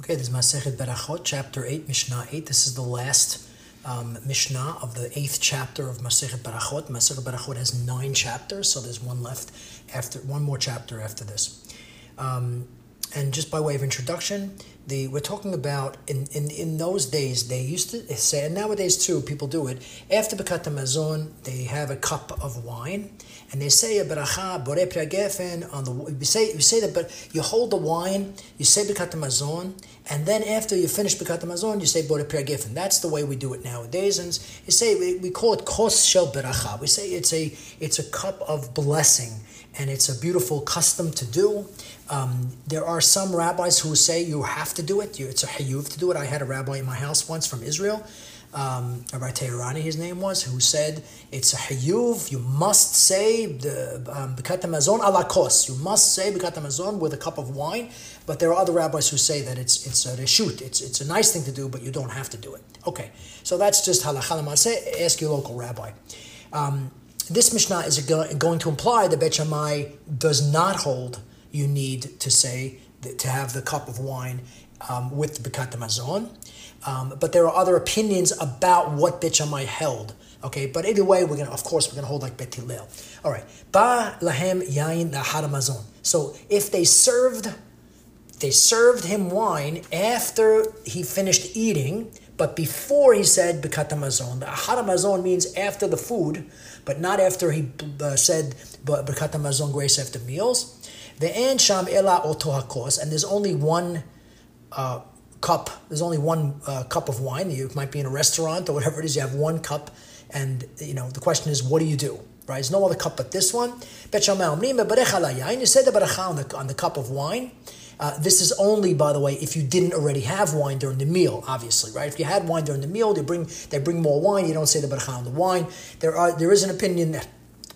Okay, this is Masechet Berachot, chapter 8, Mishnah 8. This is the last um, Mishnah of the eighth chapter of Masechet Berachot. Masechet Berachot has nine chapters, so there's one left after one more chapter after this. Um, and just by way of introduction, the we're talking about in, in, in those days they used to say, and nowadays too, people do it. After Bekat Mazon, they have a cup of wine, and they say a beracha bore gefen on the. You say you say that, but you hold the wine, you say Bekat Mazon, and then after you finish Bekat Mazon, you say bore gefen. That's the way we do it nowadays, and you say we, we call it kos shel beracha. We say it's a it's a cup of blessing and it's a beautiful custom to do. Um, there are some rabbis who say you have to do it. You, it's a hayuv to do it. I had a rabbi in my house once from Israel, um, Rabbi Teherani, his name was, who said it's a hayuv. You must say the um, bekat mazon ala kos. You must say bekat mazon with a cup of wine. But there are other rabbis who say that it's it's a reshut. It's it's a nice thing to do, but you don't have to do it. Okay, so that's just halacha Ask your local rabbi. Um, this Mishnah is going to imply that Bet Shammai does not hold you need to say to have the cup of wine um, with the Bekat Mazon. Um, but there are other opinions about what Bet Shammai held. Okay, but either way, we're gonna, of course, we're gonna hold like Bet Hillel. All right, Ba lahem yain mazon. So if they served, they served him wine after he finished eating, but before he said Bekat Mazon. The Ahad Mazon means after the food, but not after he uh, said Bekat Mazon grace after meals. Ve'en sham ela oto hakos, and there's only one uh, cup. There's only one uh, cup of wine. You might be in a restaurant or whatever it is. You have one cup, and you know the question is, what do you do? Right? There's no other cup but this one. You said the beracha on the on the cup of wine. Uh, this is only, by the way, if you didn't already have wine during the meal, obviously, right? If you had wine during the meal, they bring they bring more wine. You don't say the beracha on the wine. There are there is an opinion that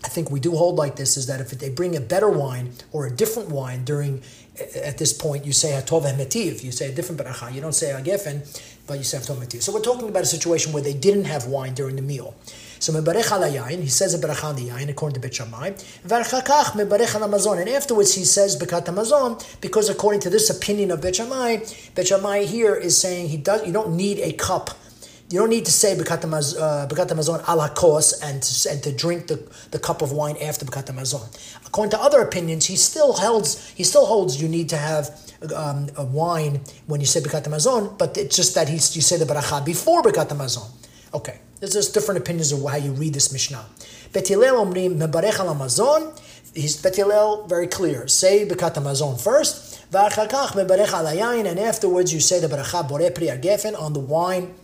I think we do hold like this is that if they bring a better wine or a different wine during at this point, you say hatov metiv. You say a different beracha. You don't say agefen, but you say hatov. So we're talking about a situation where they didn't have wine during the meal. So mebarech al yain, he says a beracha on the yain according to Bet Shammai. V'archakach mebarech al mazon, and afterwards he says bekat mazon because according to this opinion of Bet Shammai, Bet Shammai here is saying he does. You don't need a cup you don't need to say Bekat Mazon uh, al kos and to, and to drink the, the cup of wine after Bekat Mazon. According to other opinions, he still holds he still holds you need to have um, a wine when you say Bekat Mazon, but it's just that he, you say the beracha before Bekat Mazon. Okay, there's just different opinions of how you read this Mishnah. Bet Hillel omrim mebarech al Mazon. He's Bet Hillel very clear. Say Bekat Mazon first. And afterwards, you say the beracha bore pri on the wine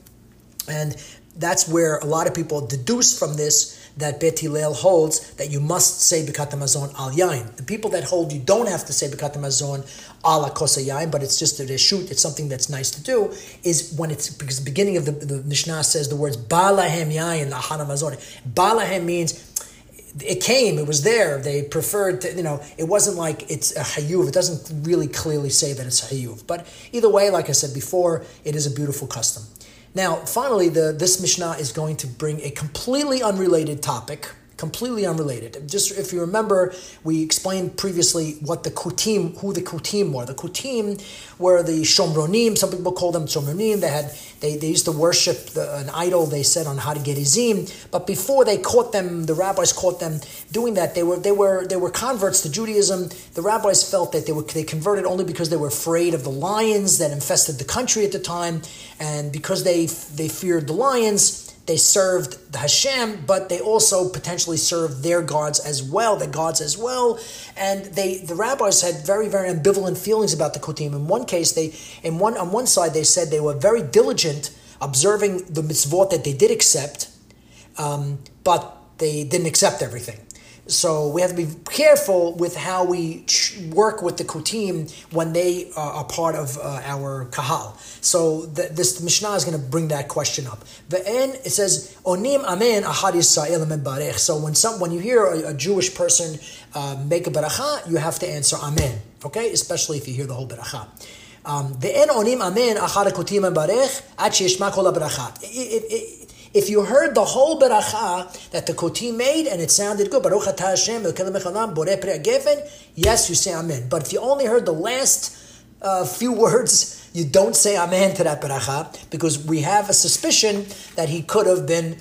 and that's where a lot of people deduce from this that Bet Hillel holds that you must say Bekat Mazon al Yain. The people that hold you don't have to say Bekat Mazon al Kosa Yain, but it's just a shoot, it's something that's nice to do, is when it's, because the beginning of the, the Mishnah says the words Balahem Yain, Lahana Mazon. Balahem means it came, it was there. They preferred to, you know, it wasn't like it's a hayuv. It doesn't really clearly say that it's a hayuv. But either way, like I said before, it is a beautiful custom. Now, finally, the, this Mishnah is going to bring a completely unrelated topic, completely unrelated. Just if you remember, we explained previously what the Kutim, who the Kutim were. The Kutim were the Shomronim. Some people call them Shomronim. They had they, they used to worship the, an idol. They said on Har Gerizim. But before they caught them, the rabbis caught them doing that. They were they were they were converts to Judaism. The rabbis felt that they were they converted only because they were afraid of the lions that infested the country at the time, and because they they feared the lions they served the Hashem, but they also potentially served their gods as well, the gods as well. And they, the rabbis had very, very ambivalent feelings about the Kutim. In one case, they, in one, on one side, they said they were very diligent observing the mitzvot that they did accept, um, but they didn't accept everything. So we have to be careful with how we work with the kutim when they uh, are part of uh, our kahal. So the, this Mishnah is going to bring that question up. The end it says onim amen ahad Yisrael barech. So when some when you hear a, a Jewish person uh, make a beracha, you have to answer amen. Okay, especially if you hear the whole beracha. Um, the en onim amen achad kutim barech at sheyishma kol. If you heard the whole beracha that the Koti made and it sounded good, Baruch Hashem, yes, you say Amen. But if you only heard the last uh, few words, you don't say amen to that beracha because we have a suspicion that he could have been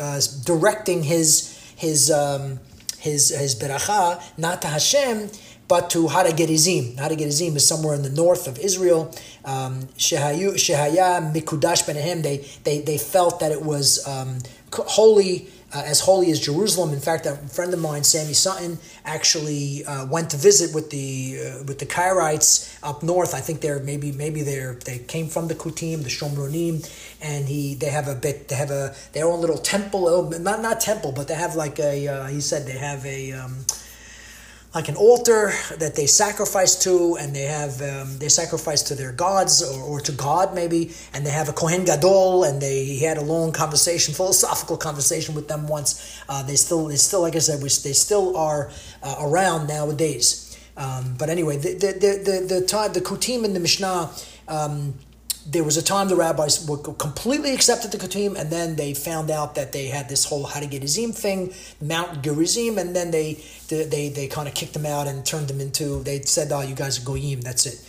uh, directing his his um, his his beracha not to Hashem but to Hara Gerizim. Hara Gerizim is somewhere in the north of Israel. Um, Shehaya Mikudash Benehem. They they they felt that it was um, holy uh, as holy as Jerusalem. In fact, a friend of mine, Sammy Sutton, actually uh, went to visit with the uh, with the Karaites up north. I think they're maybe maybe they're they came from the Kutim, the Shomronim, and he they have a bit they have a their own little temple. Oh, not not temple, but they have like a uh, he said they have a. Um, like an altar that they sacrifice to, and they have um, they sacrifice to their gods or, or, to God maybe, and they have a Kohen Gadol, and they he had a long conversation, philosophical conversation with them once. Uh, they still they still like I said, we, they still are uh, around nowadays. Um, but anyway, the the, the the the time the Kutim in the Mishnah. Um, there was a time the rabbis were completely accepted the Kutim, and then they found out that they had this whole Hara Gerizim thing, Mount Gerizim, and then they they they, they kind of kicked them out and turned them into. They said, "Oh, you guys are goyim." That's it.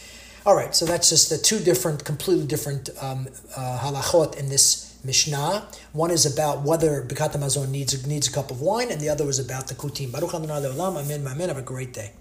All right, so that's just the two different, completely different um, uh, halachot in this Mishnah. One is about whether Birkat Hamazon needs needs a cup of wine, and the other was about the Kutim. Baruch Adonai Leolam. Amen. Amen. Have a great day.